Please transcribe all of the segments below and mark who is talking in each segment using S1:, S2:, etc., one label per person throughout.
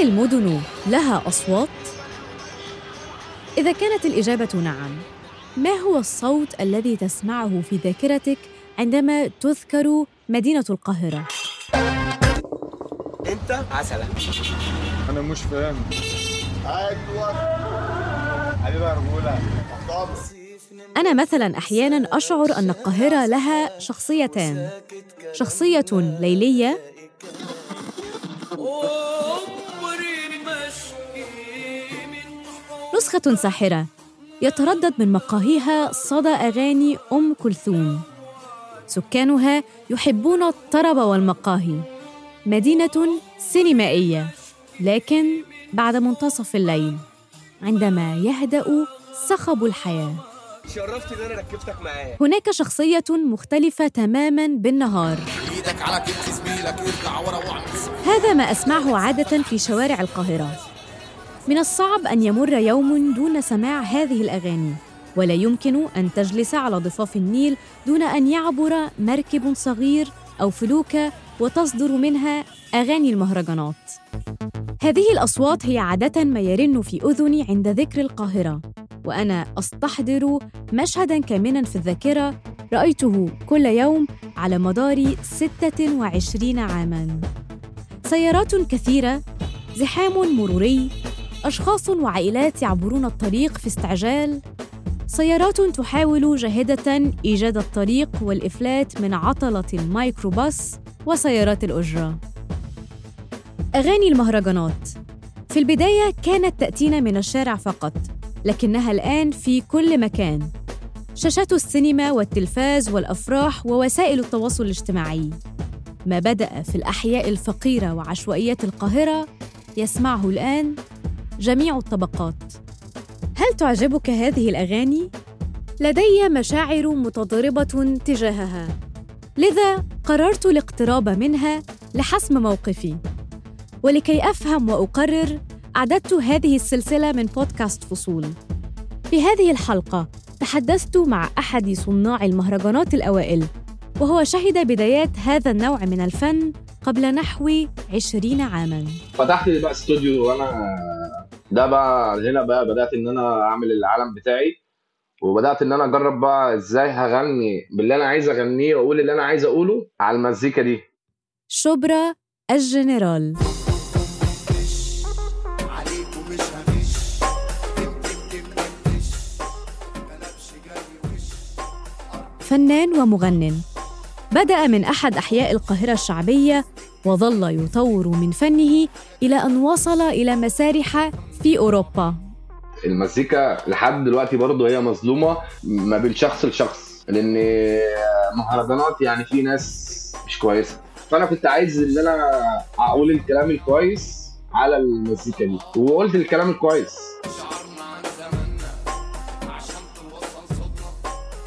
S1: هل المدن لها أصوات؟ إذا كانت الإجابة نعم، ما هو الصوت الذي تسمعه في ذاكرتك عندما تذكر مدينة القاهرة؟
S2: أنت؟ عسلة.
S3: أنا مش فاهم.
S2: حبيبي رجولة.
S1: أنا مثلا أحيانا أشعر أن القاهرة لها شخصيتان. شخصية ليلية. نسخة ساحرة. يتردد من مقاهيها صدى أغاني أم كلثوم. سكانها يحبون الطرب والمقاهي. مدينة سينمائية. لكن بعد منتصف الليل عندما يهدأ صخب الحياة.
S2: شرفت إن أنا ركبتك معايا.
S1: هناك شخصية مختلفة تماما بالنهار.
S4: إيدك على كتف زميلك ارجع ورا واعمل
S1: هذا ما أسمعه عادة في شوارع القاهرة. من الصعب أن يمر يوم دون سماع هذه الأغاني ولا يمكن أن تجلس على ضفاف النيل دون أن يعبر مركب صغير أو فلوكة وتصدر منها أغاني المهرجانات. هذه الأصوات هي عادة ما يرن في أذني عند ذكر القاهرة وأنا أستحضر مشهداً كامناً في الذاكرة رأيته كل يوم على مدار 26 عاماً. سيارات كثيرة زحام مروري أشخاص وعائلات يعبرون الطريق في استعجال؟ سيارات تحاول جاهدة إيجاد الطريق والإفلات من عطلة الميكروباص وسيارات الأجرة. أغاني المهرجانات. في البداية كانت تأتينا من الشارع فقط لكنها الآن في كل مكان. شاشات السينما والتلفاز والأفراح ووسائل التواصل الاجتماعي. ما بدأ في الأحياء الفقيرة وعشوائيات القاهرة يسمعه الآن جميع الطبقات. هل تعجبك هذه الأغاني؟ لدي مشاعر متضاربة تجاهها. لذا قررت الاقتراب منها لحسم موقفي. ولكي أفهم وأقرر أعددت هذه السلسلة من بودكاست فصول. في هذه الحلقة تحدثت مع أحد صناع المهرجانات الأوائل وهو شهد بدايات هذا النوع من الفن قبل نحو عشرين عاماً.
S5: فتحت بقى استوديو وأنا ده بقى هنا بقى بدأت إن أنا أعمل العالم بتاعي وبدأت إن أنا أجرب بقى إزاي هغني باللي أنا عايز أغنيه وأقول اللي أنا عايز أقوله على المزيكا دي.
S1: شبرا الجنرال. فنان ومغنٍ بدأ من أحد أحياء القاهرة الشعبية وظل يطور من فنه إلى أن وصل إلى مسارح في أوروبا.
S5: المزيكا لحد دلوقتي برضه هي مظلومة ما بين شخص لشخص لأن مهرجانات يعني في ناس مش كويسة. فأنا كنت عايز إن أنا أقول الكلام الكويس على المزيكا دي وقلت الكلام الكويس.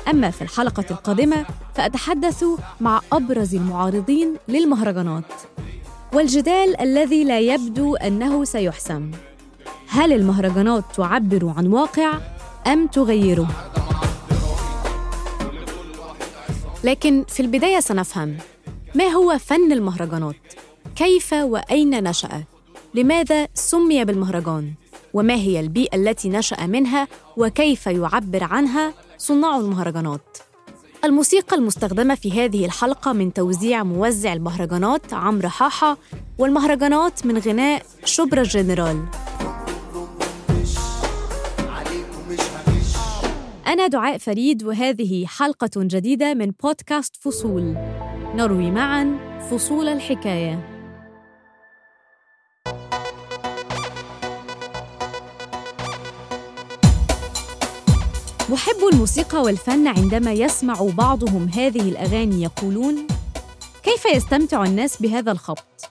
S1: أما في الحلقة القادمة فأتحدث مع أبرز المعارضين للمهرجانات والجدال الذي لا يبدو أنه سيحسم هل المهرجانات تعبر عن واقع أم تغيره؟ لكن في البداية سنفهم ما هو فن المهرجانات؟ كيف وأين نشأ؟ لماذا سمي بالمهرجان؟ وما هي البيئة التي نشأ منها وكيف يعبر عنها صناع المهرجانات؟ الموسيقى المستخدمة في هذه الحلقة من توزيع موزع المهرجانات عمرو حاحة والمهرجانات من غناء شبرا الجنرال أنا دعاء فريد وهذه حلقة جديدة من بودكاست فصول. نروي معا فصول الحكاية. محب الموسيقى والفن عندما يسمع بعضهم هذه الأغاني يقولون كيف يستمتع الناس بهذا الخبط؟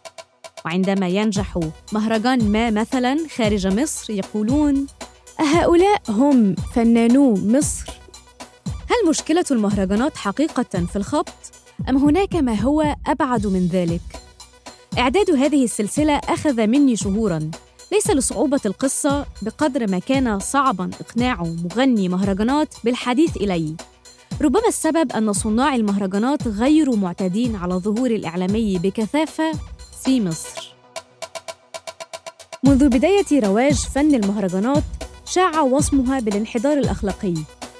S1: وعندما ينجح مهرجان ما مثلا خارج مصر يقولون أهؤلاء هم فنانو مصر؟ هل مشكلة المهرجانات حقيقة في الخبط؟ أم هناك ما هو أبعد من ذلك؟ إعداد هذه السلسلة أخذ مني شهوراً ليس لصعوبة القصة بقدر ما كان صعباً إقناع مغني مهرجانات بالحديث إلي ربما السبب أن صناع المهرجانات غير معتادين على الظهور الإعلامي بكثافة في مصر. منذ بداية رواج فن المهرجانات شاع وصمها بالانحدار الأخلاقي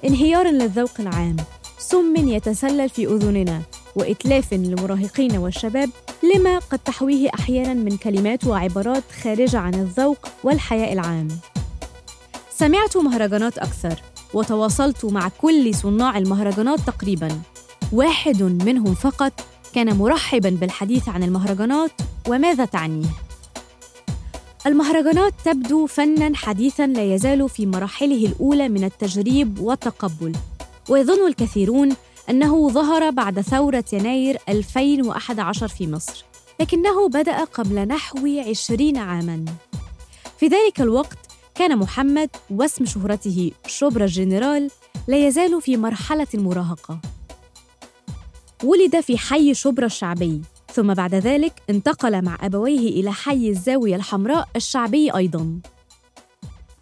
S1: انهيار للذوق العام سم يتسلل في أذننا وإتلاف للمراهقين والشباب لما قد تحويه أحياناً من كلمات وعبارات خارجة عن الذوق والحياء العام. سمعت مهرجانات أكثر وتواصلت مع كل صناع المهرجانات تقريباً. واحد منهم فقط كان مرحباً بالحديث عن المهرجانات وماذا تعنيه. المهرجانات تبدو فناً حديثاً لا يزال في مراحله الأولى من التجريب والتقبل ويظن الكثيرون أنه ظهر بعد ثورة يناير 2011 في مصر لكنه بدأ قبل نحو عشرين عاماً. في ذلك الوقت كان محمد واسم شهرته شبرا الجنرال لا يزال في مرحلة المراهقة. ولد في حي شبرا الشعبي ثم بعد ذلك انتقل مع أبويه إلى حي الزاوية الحمراء الشعبي أيضاً.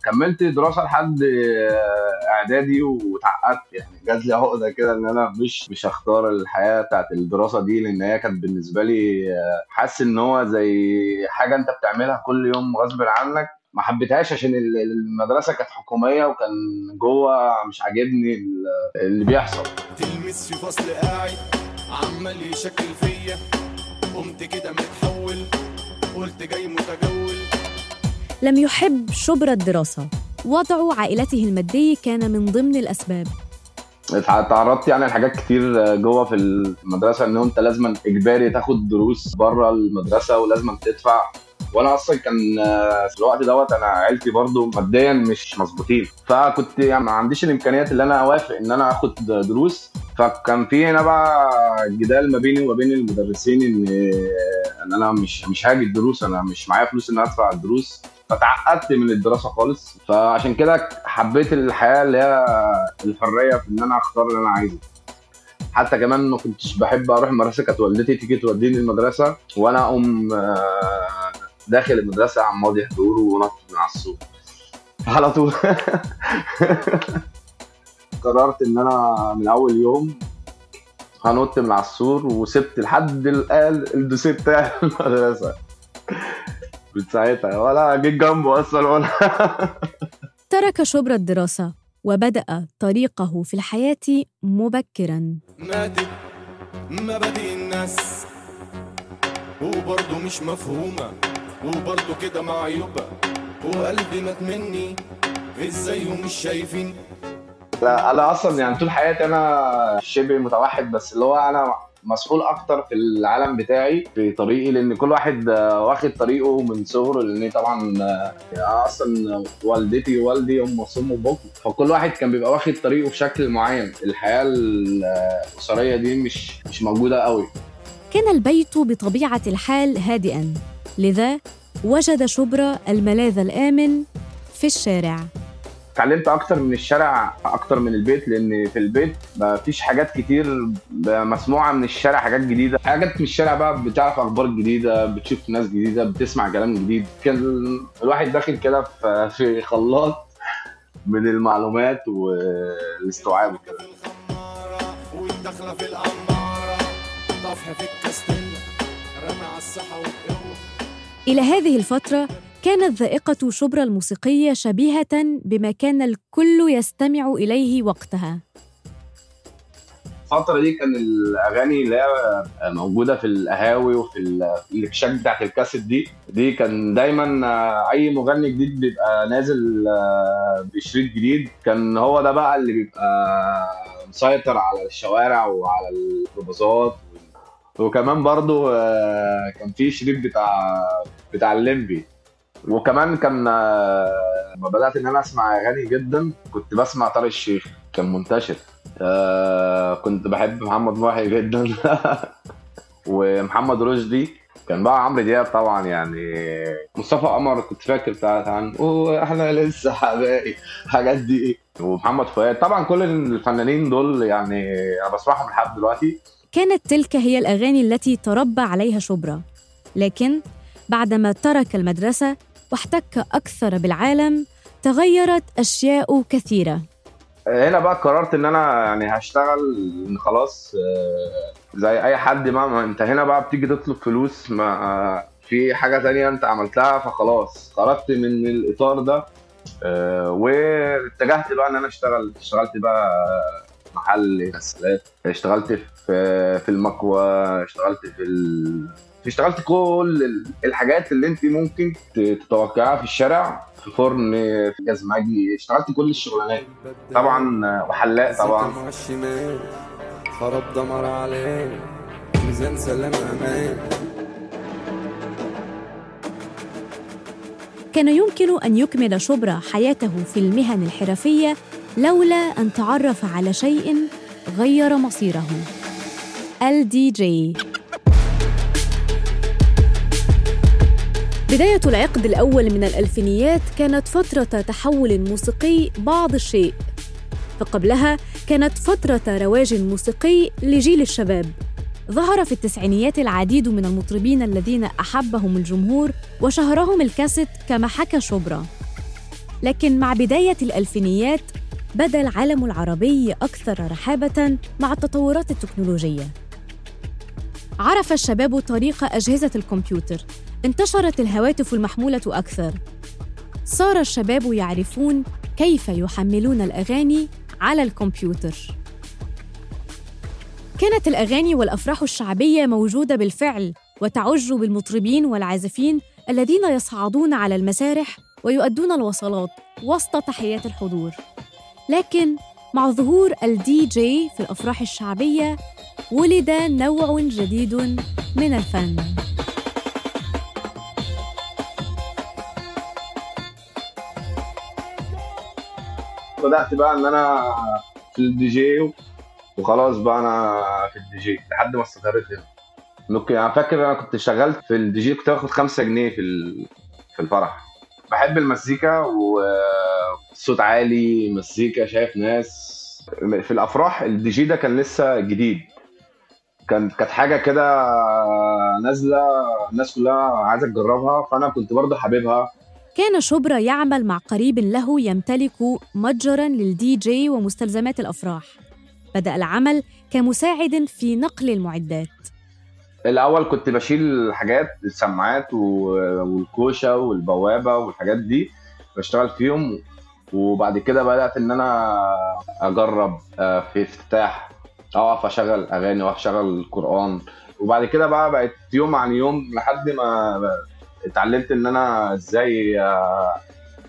S5: كملت دراسة لحد آه، إعدادي واتعقدت يعني جات لي عقدة كده إن أنا مش مش هختار الحياة بتاعت الدراسة دي لأن هي كانت بالنسبة لي آه، حاسس إن هو زي حاجة أنت بتعملها كل يوم غصب عنك. ما حبيتهاش عشان ال- المدرسة كانت حكومية وكان جوه مش عاجبني ال- اللي بيحصل.
S4: تلمس في فصل قاعد عمال يشكل فيا. قمت كده متحول قلت جاي متجول.
S1: لم يحب شبرا الدراسة. وضع عائلته المادي كان من ضمن الأسباب.
S5: تعرضت يعني لحاجات كتير جوه في المدرسة إن أنت لازم إجباري تاخد دروس بره المدرسة ولازم تدفع. وأنا أصلا كان آه، في الوقت دوت أنا عيلتي برضو ماديا مش مظبوطين. فكنت يعني ما عنديش الإمكانيات اللي أنا أوافق إن أنا آخد دروس. فكان في هنا بقى جدال ما بيني وما بين المدرسين إن إن أنا مش مش هاجي الدروس أنا مش معايا فلوس إن أدفع الدروس. فتعقدت من الدراسة خالص فعشان كده حبيت الحياة اللي هي الحرية في إن أنا أختار اللي أنا عايزه. حتى كمان ما كنتش بحب أروح المدرسة كانت والدتي تيجي توديني المدرسة وأنا أقوم آه، داخل المدرسة عم ماضي حضور ونط من على السور. على طول. قررت إن أنا من أول يوم هنط من على السور وسبت لحد الآن الدوسيه بتاع المدرسة. من ساعتها. ولا جيت جنبه أصلا ولا
S1: ترك شبرا الدراسة وبدأ طريقه في الحياة مبكراً.
S4: ماتت مبادئ الناس. وبرضه مش مفهومة. وبرضه كده معيوبة وقلبي مات مني. إزاي ومش شايفين؟
S5: لا أنا أصلا يعني طول حياتي أنا شبه متوحد بس اللي هو أنا مسؤول أكتر في العالم بتاعي في طريقي لأن كل واحد آه، واخد طريقه من صغره لأن طبعا آه، أنا أصلا والدتي ووالدي هم صم وبكم. فكل واحد كان بيبقى واخد طريقه بشكل معين. الحياة الأسرية دي مش مش موجودة قوي.
S1: كان البيت بطبيعة الحال هادئاً. لذا وجد شبرا الملاذ الآمن في الشارع.
S5: اتعلمت أكتر من الشارع أكتر من البيت لأن في البيت ما فيش حاجات كتير مسموعة من الشارع حاجات جديدة. حاجات من الشارع بقى بتعرف أخبار جديدة بتشوف ناس جديدة بتسمع كلام جديد. كان الواحد داخل كده في- خلاط من المعلومات والاستوعاب وكده.
S4: في طفح في على
S1: إلى هذه الفترة كانت ذائقة شبرا الموسيقية شبيهة بما كان الكل يستمع إليه وقتها.
S5: الفترة دي كان الأغاني اللي هي موجودة في القهاوي وفي ال- الكشاك بتاعت الكاسيت دي دي كان دايما آه، أي مغني جديد بيبقى نازل آه، بشريط جديد. كان هو ده بقى اللي بيبقى مسيطر على الشوارع وعلى البازارات وكمان برضو آه، كان في شريط بتاع بتاع الليمبي. وكمان كان آه، لما بدأت إن أنا أسمع أغاني جدا كنت بسمع طارق الشيخ كان منتشر. آه كنت بحب محمد محي جدا. ومحمد رشدي كان بقى عمرو دياب طبعا يعني. مصطفى قمر كنت فاكر بتاعت عن وإحنا لسه حبايب الحاجات دي. ومحمد فؤاد. طبعا كل الفنانين دول يعني أنا بسمعهم لحد دلوقتي.
S1: كانت تلك هي الأغاني التي تربى عليها شبرا. لكن بعدما ترك المدرسة واحتك أكثر بالعالم تغيرت أشياء كثيرة
S5: هنا بقى قررت إن أنا يعني هشتغل خلاص آه، زي أي حد ما أنت هنا بقى بتيجي تطلب فلوس ما آه، في حاجة تانية أنت عملتها فخلاص خرجت من الإطار ده آه، واتجهت بقى إن أنا أشتغل اشتغلت بقى محل غسالات اشتغلت في في المكوى اشتغلت في. اشتغلت كل ال- الحاجات اللي انت ممكن تتوقعها في الشارع في فرن في جزمجي اشتغلت كل الشغلانات. طبعا وحلاق طبعا.
S4: خرب دمر عليه ميزان سلام أمان.
S1: كان يمكن أن يكمل شبرا حياته في المهن الحرفية لولا أن تعرف على شيء غير مصيره. الدي جي. بداية العقد الأول من الألفينيات كانت فترة تحول موسيقي بعض الشيء. فقبلها كانت فترة رواج موسيقي لجيل الشباب. ظهر في التسعينيات العديد من المطربين الذين أحبهم الجمهور وشهرهم الكاسيت كما حكى شبرا. لكن مع بداية الألفينيات بدا العالم العربي أكثر رحابة مع التطورات التكنولوجية. عرف الشباب طريق أجهزة الكمبيوتر. انتشرت الهواتف المحمولة أكثر. صار الشباب يعرفون كيف يحملون الأغاني على الكمبيوتر. كانت الأغاني والأفراح الشعبية موجودة بالفعل وتعج بالمطربين والعازفين الذين يصعدون على المسارح ويؤدون الوصلات وسط تحيات الحضور. لكن مع ظهور الدي جي في الأفراح الشعبية ولد نوع جديد من الفن.
S5: بدأت بقى إن أنا في الدي جي وخلاص بقى أنا في الدي جي لحد ما استقريت هنا. ممكن أنا فاكر أنا كنت شغلت في الدي جي كنت باخد 5 جنيه في في الفرح. بحب المزيكا والصوت عالي مزيكا شايف ناس. في الأفراح الدي جي ده كان لسه جديد. كان كانت حاجة كده نازلة الناس كلها عايزة تجربها فأنا كنت برضه حاببها.
S1: كان شبرا يعمل مع قريب له يمتلك متجرا للدي جي ومستلزمات الأفراح. بدأ العمل كمساعد في نقل المعدات.
S5: الأول كنت بشيل حاجات السماعات و- والكوشة والبوابة والحاجات دي بشتغل فيهم. وبعد كده بدأت إن أنا أجرب آه، في افتتاح اقف أشغل أغاني واقف اشغل القرآن. وبعد كده بقى بقت يوم عن يوم لحد ما اتعلمت ان أنا إزاي آه،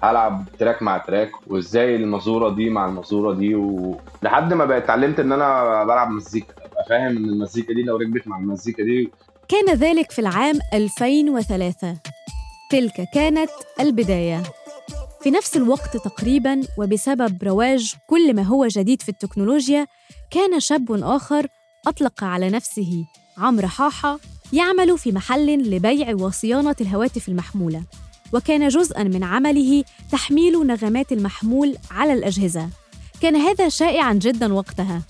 S5: العب تراك مع تراك وازاي المزورة دي مع المزورة دي ولحد ما بقيت اتعلمت ان أنا بلعب مزيكا. أبقى فاهم إن المزيكا دي لو ركبت مع المزيكا دي
S1: كان ذلك في العام 2003 تلك كانت البداية. في نفس الوقت تقريبا وبسبب رواج كل ما هو جديد في التكنولوجيا كان شاب آخر أطلق على نفسه عمرو حاحة يعمل في محل لبيع وصيانة الهواتف المحمولة وكان جزءا من عمله تحميل نغمات المحمول على الأجهزة كان هذا شائعا جدا وقتها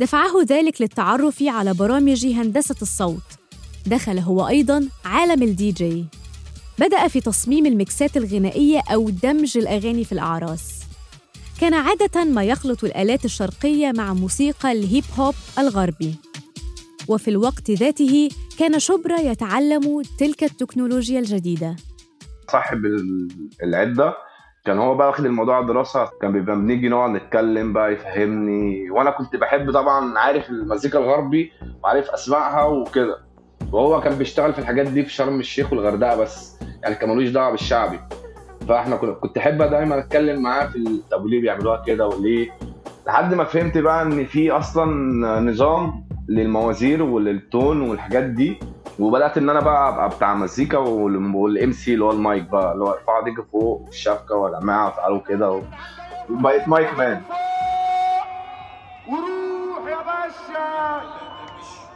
S1: دفعه ذلك للتعرف على برامج هندسة الصوت دخل هو أيضا عالم الدي جي بدأ في تصميم المكسات الغنائية أو دمج الأغاني في الأعراس. كان عادة ما يخلط الآلات الشرقية مع موسيقى الهيب هوب الغربي. وفي الوقت ذاته كان شبرا يتعلم تلك التكنولوجيا الجديدة.
S5: صاحب ال- العدة كان هو بقى واخد الموضوع دراسه كان بيبقى بنيجي نقعد نتكلم بقى يفهمني. وأنا كنت بحب طبعا عارف المزيكا الغربي وعارف أسمائها وكده. وهو كان بيشتغل في الحاجات دي في شرم الشيخ والغردقة بس يعني كان ملوش دعوة بالشعبي. فإحنا كنا كنت أحب دايما أتكلم معاه في طب وليه بيعملوها كده وليه لحد ما فهمت بقى إن في أصلا نظام للموازير وللتون والحاجات دي. وبدأت إن أنا بقى أبقى بتاع مزيكا والإم سي اللي هو المايك بقى اللي هو ارفعوا ديجي فوق الشبكة والجماعة تعالوا كده و... بقيت مايك مان.
S2: وروح يا باشا.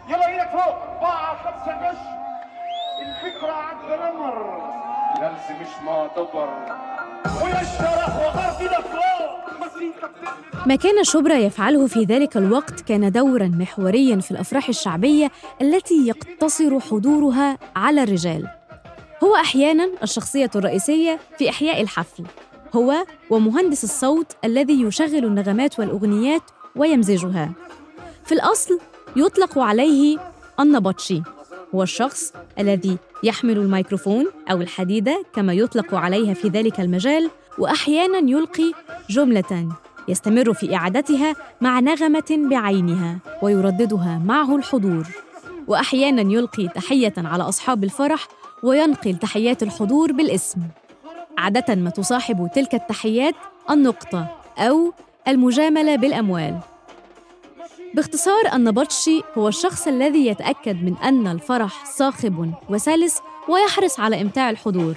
S2: يلا إيدك فوق. اربعة خمسة قش. الفكرة عند الامر لمس مش معتبر. ويا الشرف وغرب إيدك فوق.
S1: ما كان شبرا يفعله في ذلك الوقت كان دورا محوريا في الأفراح الشعبية التي يقتصر حضورها على الرجال. هو أحيانا الشخصية الرئيسية في إحياء الحفل. هو ومهندس الصوت الذي يشغل النغمات والأغنيات ويمزجها. في الأصل يطلق عليه النبطشي. هو الشخص الذي يحمل الميكروفون أو الحديدة كما يطلق عليها في ذلك المجال وأحياناً يلقي جملة يستمر في إعادتها مع نغمة بعينها ويرددها معه الحضور. وأحياناً يلقي تحية على أصحاب الفرح وينقل تحيات الحضور بالاسم. عادة ما تصاحب تلك التحيات النقطة أو المجاملة بالأموال. باختصار النبطشي هو الشخص الذي يتأكد من أن الفرح صاخب وسلس ويحرص على إمتاع الحضور.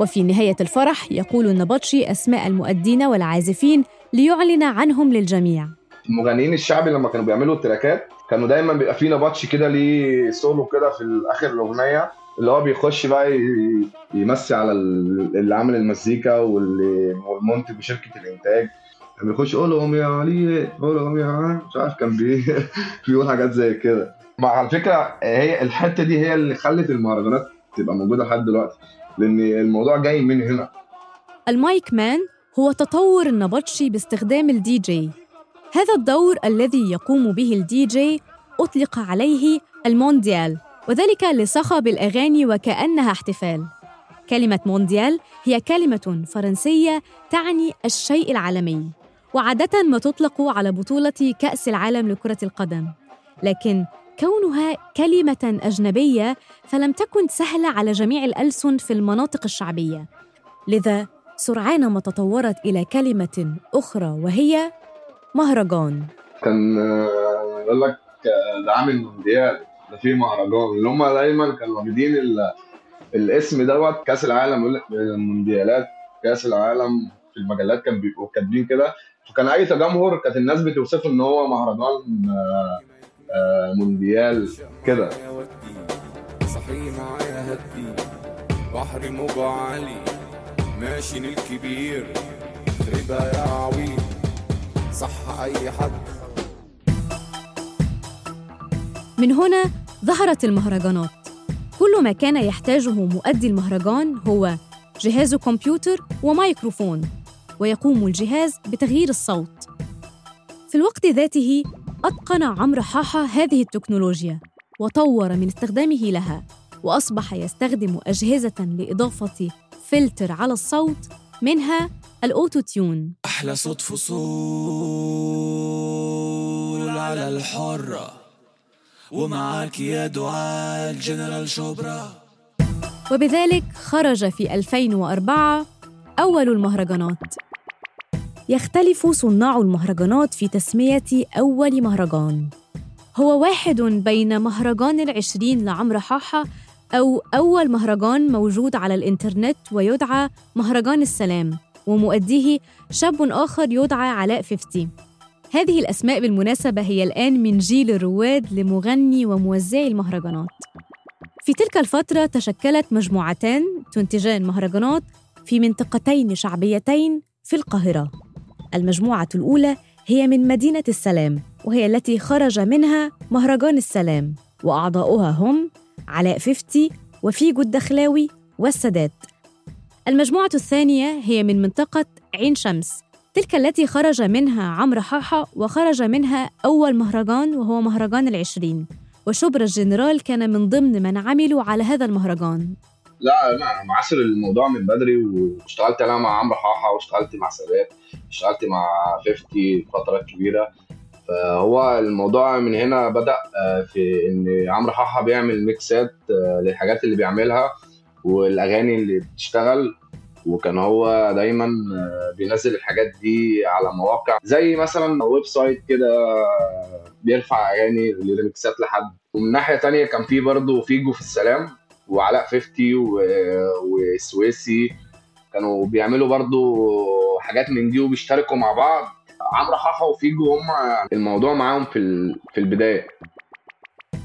S1: وفي نهاية الفرح يقول النبطشي أسماء المؤدين والعازفين ليعلن عنهم للجميع.
S5: المغنيين الشعبي لما كانوا بيعملوا التراكات كانوا دايما بيبقى في نبطش كده ليه سولو كده في اخر الأغنية اللي هو بيخش بقى يمسي على ال- اللي عامل المزيكا والمنتج وشركة الإنتاج. كان بيخش قول لهم يا علي قول لهم يا. مش عارف كان بي بيقول حاجات زي كده. مع على فكرة هي الحتة دي هي اللي خلت المهرجانات تبقى موجودة لحد دلوقتي. لأن الموضوع جاي من هنا.
S1: ال mic man هو تطور النبطشي باستخدام الدي جي. هذا الدور الذي يقوم به الدي جي أطلق عليه المونديال وذلك لصخب الأغاني وكأنها احتفال. كلمة مونديال هي كلمة فرنسية تعني الشيء العالمي وعادة ما تطلق على بطولة كأس العالم لكرة القدم. لكن كونها كلمة أجنبية فلم تكن سهلة على جميع الألسن في المناطق الشعبية. لذا سرعان ما تطورت إلى كلمة أخرى وهي مهرجان.
S5: كان آه، يقول لك آه، ده عامل مونديال ده في مهرجان. اللي هم دايما كانوا واخدين ال- الاسم دوت كأس العالم المونديالات كأس العالم في المجلات كان بيبقوا كاتبين كده. فكان أي تجمهر كانت الناس بتوصفه إن هو مهرجان آه، آه، مونديال كده.
S4: صحي معايا هدي بحر موجه عالي ماشي الكبير خربها يا عويل صح أي حد.
S1: من هنا ظهرت المهرجانات. كل ما كان يحتاجه مؤدي المهرجان هو جهاز كمبيوتر وميكروفون ويقوم الجهاز بتغيير الصوت. في الوقت ذاته أتقن عمرو حاحة هذه التكنولوجيا وطور من استخدامه لها وأصبح يستخدم أجهزة لإضافة فلتر على الصوت منها الأوتو تيون
S4: أحلى صوت فصول على الحرة ومعاك يا دعاء الجنرال شبرا
S1: وبذلك خرج في 2004 أول المهرجانات. يختلف صناع المهرجانات في تسمية أول مهرجان. هو واحد بين مهرجان العشرين لعمرو حاحة أو أول مهرجان موجود على الإنترنت ويدعى مهرجان السلام ومؤديه شاب آخر يدعى علاء ففتي هذه الأسماء بالمناسبة هي الآن من جيل الرواد لمغني وموزعي المهرجانات. في تلك الفترة تشكلت مجموعتان تنتجان مهرجانات في منطقتين شعبيتين في القاهرة. المجموعة الأولى هي من مدينة السلام، وهي التي خرج منها مهرجان السلام، وأعضاؤها هم علاء ففتي وفيجو الدخلاوي والسادات. المجموعة الثانية هي من منطقة عين شمس، تلك التي خرج منها عمرو حاحة وخرج منها أول مهرجان وهو مهرجان العشرين. وشبرا الجنرال كان من ضمن من عملوا على هذا المهرجان
S5: لا أنا معاصر الموضوع من بدري واشتغلت أنا مع عمرو حاحة واشتغلت مع سادات اشتغلت مع 50 فترات كبيرة. فهو الموضوع من هنا بدأ آه، في إن عمرو حاحة بيعمل mixات آه، للحاجات اللي بيعملها والأغاني اللي بتشتغل. وكان هو دايما آه، بينزل الحاجات دي على مواقع. زي مثلا website كده بيرفع أغاني remixات لحد. ومن ناحية تانية كان في برضه فيجو في السلام. وعلاء 50 و- وسويسي. كانوا بيعملوا برضو حاجات من دي وبيشتركوا مع بعض. عمرو حاحة وفيجو هم الموضوع معاهم في في البداية.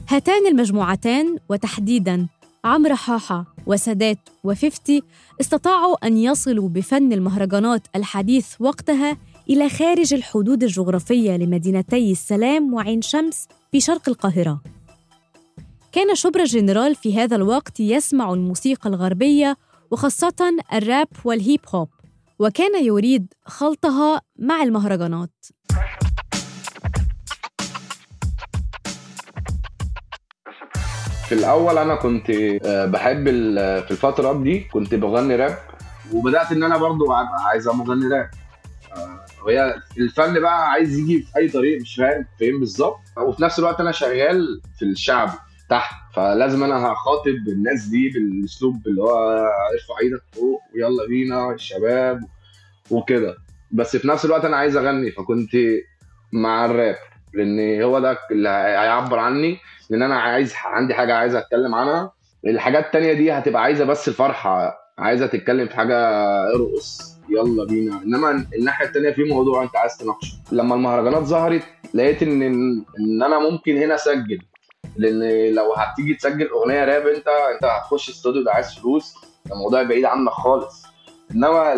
S1: هاتان المجموعتان وتحديداً عمرو حاحة وسادات وففتي استطاعوا أن يصلوا بفن المهرجانات الحديث وقتها إلى خارج الحدود الجغرافية لمدينتي السلام وعين شمس في شرق القاهرة. كان شبرا جنرال في هذا الوقت يسمع الموسيقى الغربية وخاصة الراب والهيب هوب، وكان يريد خلطها مع المهرجانات.
S5: في الأول أنا كنت آه، بحب ال- في الفترة دي كنت بغني راب وبدأت إن أنا برضو أبقى عايز مغني راب. آه، وهي الفن بقى عايز يجي في أي طريق مش فاهم فين بالظبط. وفي نفس الوقت أنا شغال في الشعب تحت فلازم أنا هخاطب الناس دي بالأسلوب اللي هو ارفع إيدك فوق ويلا بينا الشباب وكده. بس في نفس الوقت أنا عايز أغني فكنت مع الراب لأن هو ده اللي هيعبر عني لأن أنا عايز عندي حاجة عايز أتكلم عنها. الحاجات التانية دي هتبقى عايزة بس الفرحة عايزة تتكلم في حاجة ارقص يلا بينا. إنما الناحية التانية في موضوع أنت عايز تناقشه. لما المهرجانات ظهرت لقيت إن إن أنا ممكن هنا أسجل. لأن لو هتيجي تسجل اغنيه راب انت انت هتخش استوديو ده عايز فلوس ده موضوع بعيد عنك خالص. انما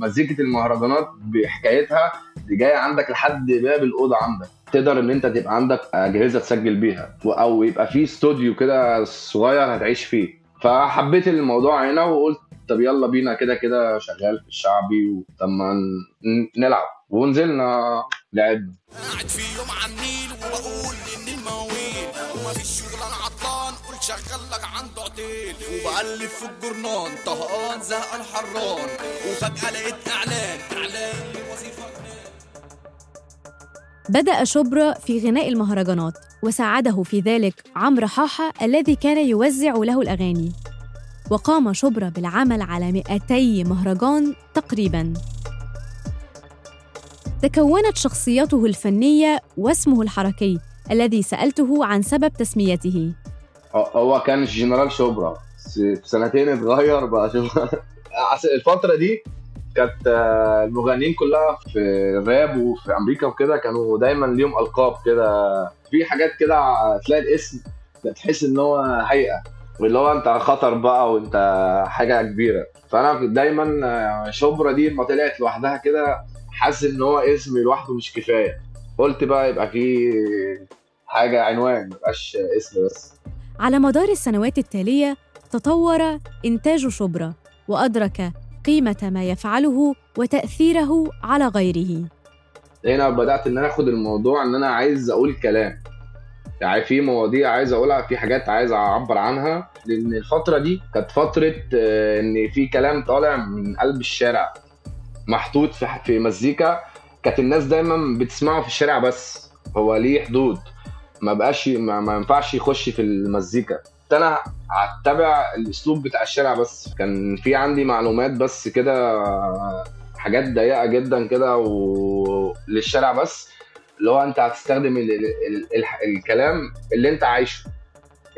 S5: مزيكة المهرجانات بحكايتها دي جاية عندك لحد باب الأوضة عندك. تقدر إن أنت تبقى عندك أجهزة تسجل بيها أو يبقى في استوديو كده صغير هتعيش فيه. فحبيت الموضوع هنا وقلت طب يلا بينا كده كده شغال في الشعبي طب ما نلعب. ونزلنا لعبنا.
S4: قاعد في يوم على وبقول إن المواويل وما فيش شغل أنا عطلان قلت شغل لك عنده عتيل وبقلب في الجرنان طهقان زهقان حران. وفجأة لقيت إعلان إعلان لوظيفة
S1: بدأ شبرا في غناء المهرجانات وساعده في ذلك عمرو حاحة الذي كان يوزع له الأغاني. وقام شبرا بالعمل على 200 مهرجان تقريباً. تكونت شخصيته الفنية واسمه الحركي الذي سألته عن سبب تسميته.
S5: هو- كان الجنرال شبرا. في سنتين اتغير بقى شبرا. الفترة دي كانت آه، المغنيين كلها في الراب وفي أمريكا وكده كانوا دايما ليهم ألقاب كده. في حاجات كده تلاقي الاسم تحس إن هو هيئة. واللي هو أنت خطر بقى وأنت حاجة كبيرة. فأنا دايما آه، شبرا دي لما طلعت لوحدها كده حاسس إن هو اسم لوحده مش كفاية. قلت بقى يبقى في حاجة عنوان ميبقاش اسم بس.
S1: على مدار السنوات التالية تطور إنتاج شبرا وأدرك قيمة ما يفعله وتأثيره على غيره.
S5: هنا بدأت إن أنا آخد الموضوع إن أنا عايز أقول كلام. يعني في مواضيع عايز أقولها في حاجات عايز أعبر عنها لأن الفترة دي كانت فترة آه، إن في كلام طالع من قلب الشارع محطوط في مزيكا كانت الناس دايما بتسمعه في الشارع بس. هو ليه حدود؟ ما بقاش ما, ما ينفعش يخش في المزيكا. أنا هتبع الأسلوب بتاع الشارع بس. كان في عندي معلومات بس كده حاجات ضيقة جدا كده وللشارع بس. اللي هو أنت هتستخدم ال ال ال ال الكلام اللي أنت عايشه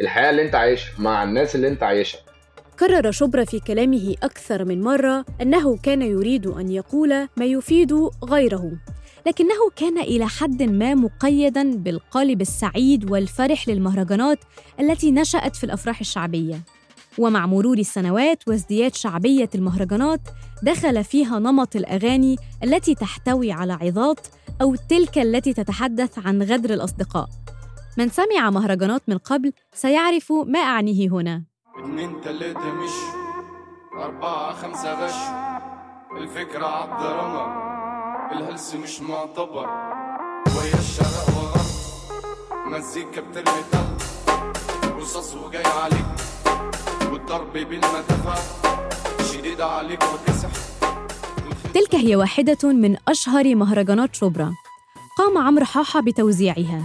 S5: الحياة اللي أنت عايشها مع الناس اللي أنت عايشها.
S1: كرر شبرا في كلامه أكثر من مرة أنه كان يريد أن يقول ما يفيد غيره لكنه كان إلى حد ما مقيداً بالقالب السعيد والفرح للمهرجانات التي نشأت في الأفراح الشعبية. ومع مرور السنوات وازدياد شعبية المهرجانات دخل فيها نمط الأغاني التي تحتوي على عظات أو تلك التي تتحدث عن غدر الأصدقاء. من سمع مهرجانات من قبل سيعرف ما أعنيه هنا.
S4: اتنين تلاتة مش أربعة خمسة غش الفكرة عبد رمى الهلس مش معتبر ويا الشرق وغرب مزيكا بترمي تل رصاص وجاي عليك والضرب بالمدفع شديد عليك وكسح
S1: تلك هي واحدة من أشهر مهرجانات شبرا. قام عمرو حاحة بتوزيعها.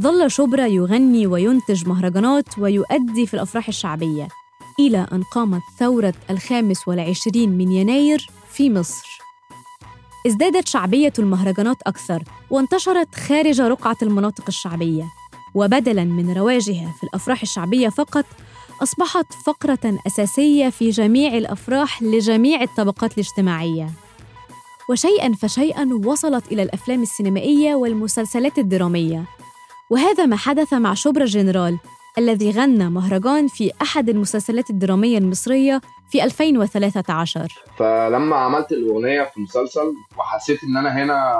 S1: ظل شبرا يغني وينتج مهرجانات ويؤدي في الأفراح الشعبية إلى أن قامت ثورة الخامس والعشرين من يناير في مصر. ازدادت شعبية المهرجانات أكثر وانتشرت خارج رقعة المناطق الشعبية وبدلاً من رواجها في الأفراح الشعبية فقط أصبحت فقرة أساسية في جميع الأفراح لجميع الطبقات الاجتماعية. وشيئاً فشيئاً وصلت إلى الأفلام السينمائية والمسلسلات الدرامية وهذا ما حدث مع شبرا جنرال الذي غنى مهرجان في أحد المسلسلات الدرامية المصرية في 2013
S5: فلما عملت الأغنية في مسلسل وحسيت إن أنا هنا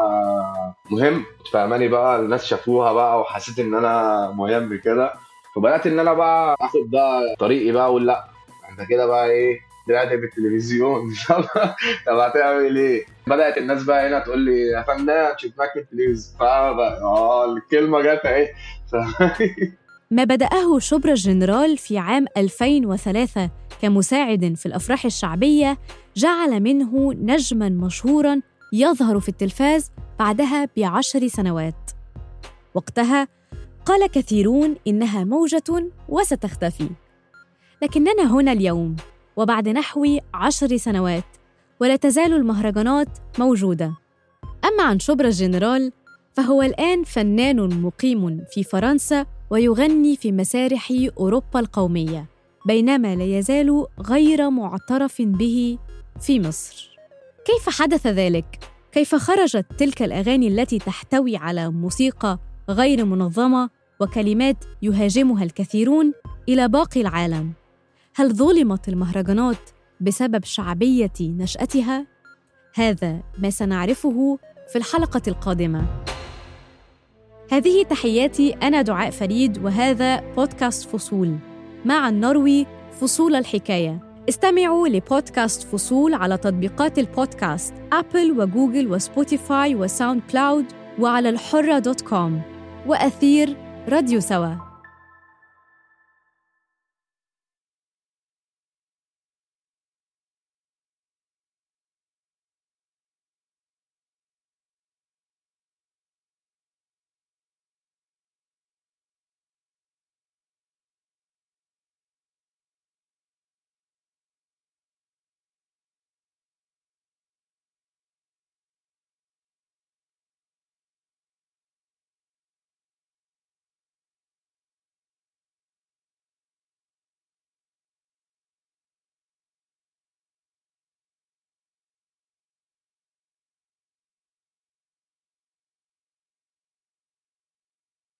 S5: مهم فاهماني بقى؟ الناس شافوها بقى وحسيت إن أنا مهم كده فبدأت إن أنا بقى آخد بقى طريقي بقى أقول لأ أنت كده بقى إيه طلعت في التلفزيون طب هتعمل إيه؟ بدأت الناس بقى هنا تقول لي يا فنان شفناك في التلفزيون آه الكلمة جت أهي.
S1: ما بدأه شبرا الجنرال في عام 2003 كمساعد في الأفراح الشعبية جعل منه نجماً مشهوراً يظهر في التلفاز بعدها بعشر سنوات. وقتها قال كثيرون إنها موجة وستختفي. لكننا هنا اليوم. وبعد نحو عشر سنوات ولا تزال المهرجانات موجودة أما عن شبرا الجنرال فهو الآن فنان مقيم في فرنسا ويغني في مسارح أوروبا القومية بينما لا يزال غير معترف به في مصر كيف حدث ذلك؟ كيف خرجت تلك الأغاني التي تحتوي على موسيقى غير منظمة وكلمات يهاجمها الكثيرون إلى باقي العالم؟ هل ظلمت المهرجانات بسبب شعبية نشأتها؟ هذا ما سنعرفه في الحلقة القادمة. هذه تحياتي أنا دعاء فريد وهذا بودكاست فصول مع النروي فصول الحكاية. استمعوا لبودكاست فصول على تطبيقات البودكاست Apple وجوجل و Spotify و SoundCloud وعلى الحرة دوت كوم وأثير راديو سوا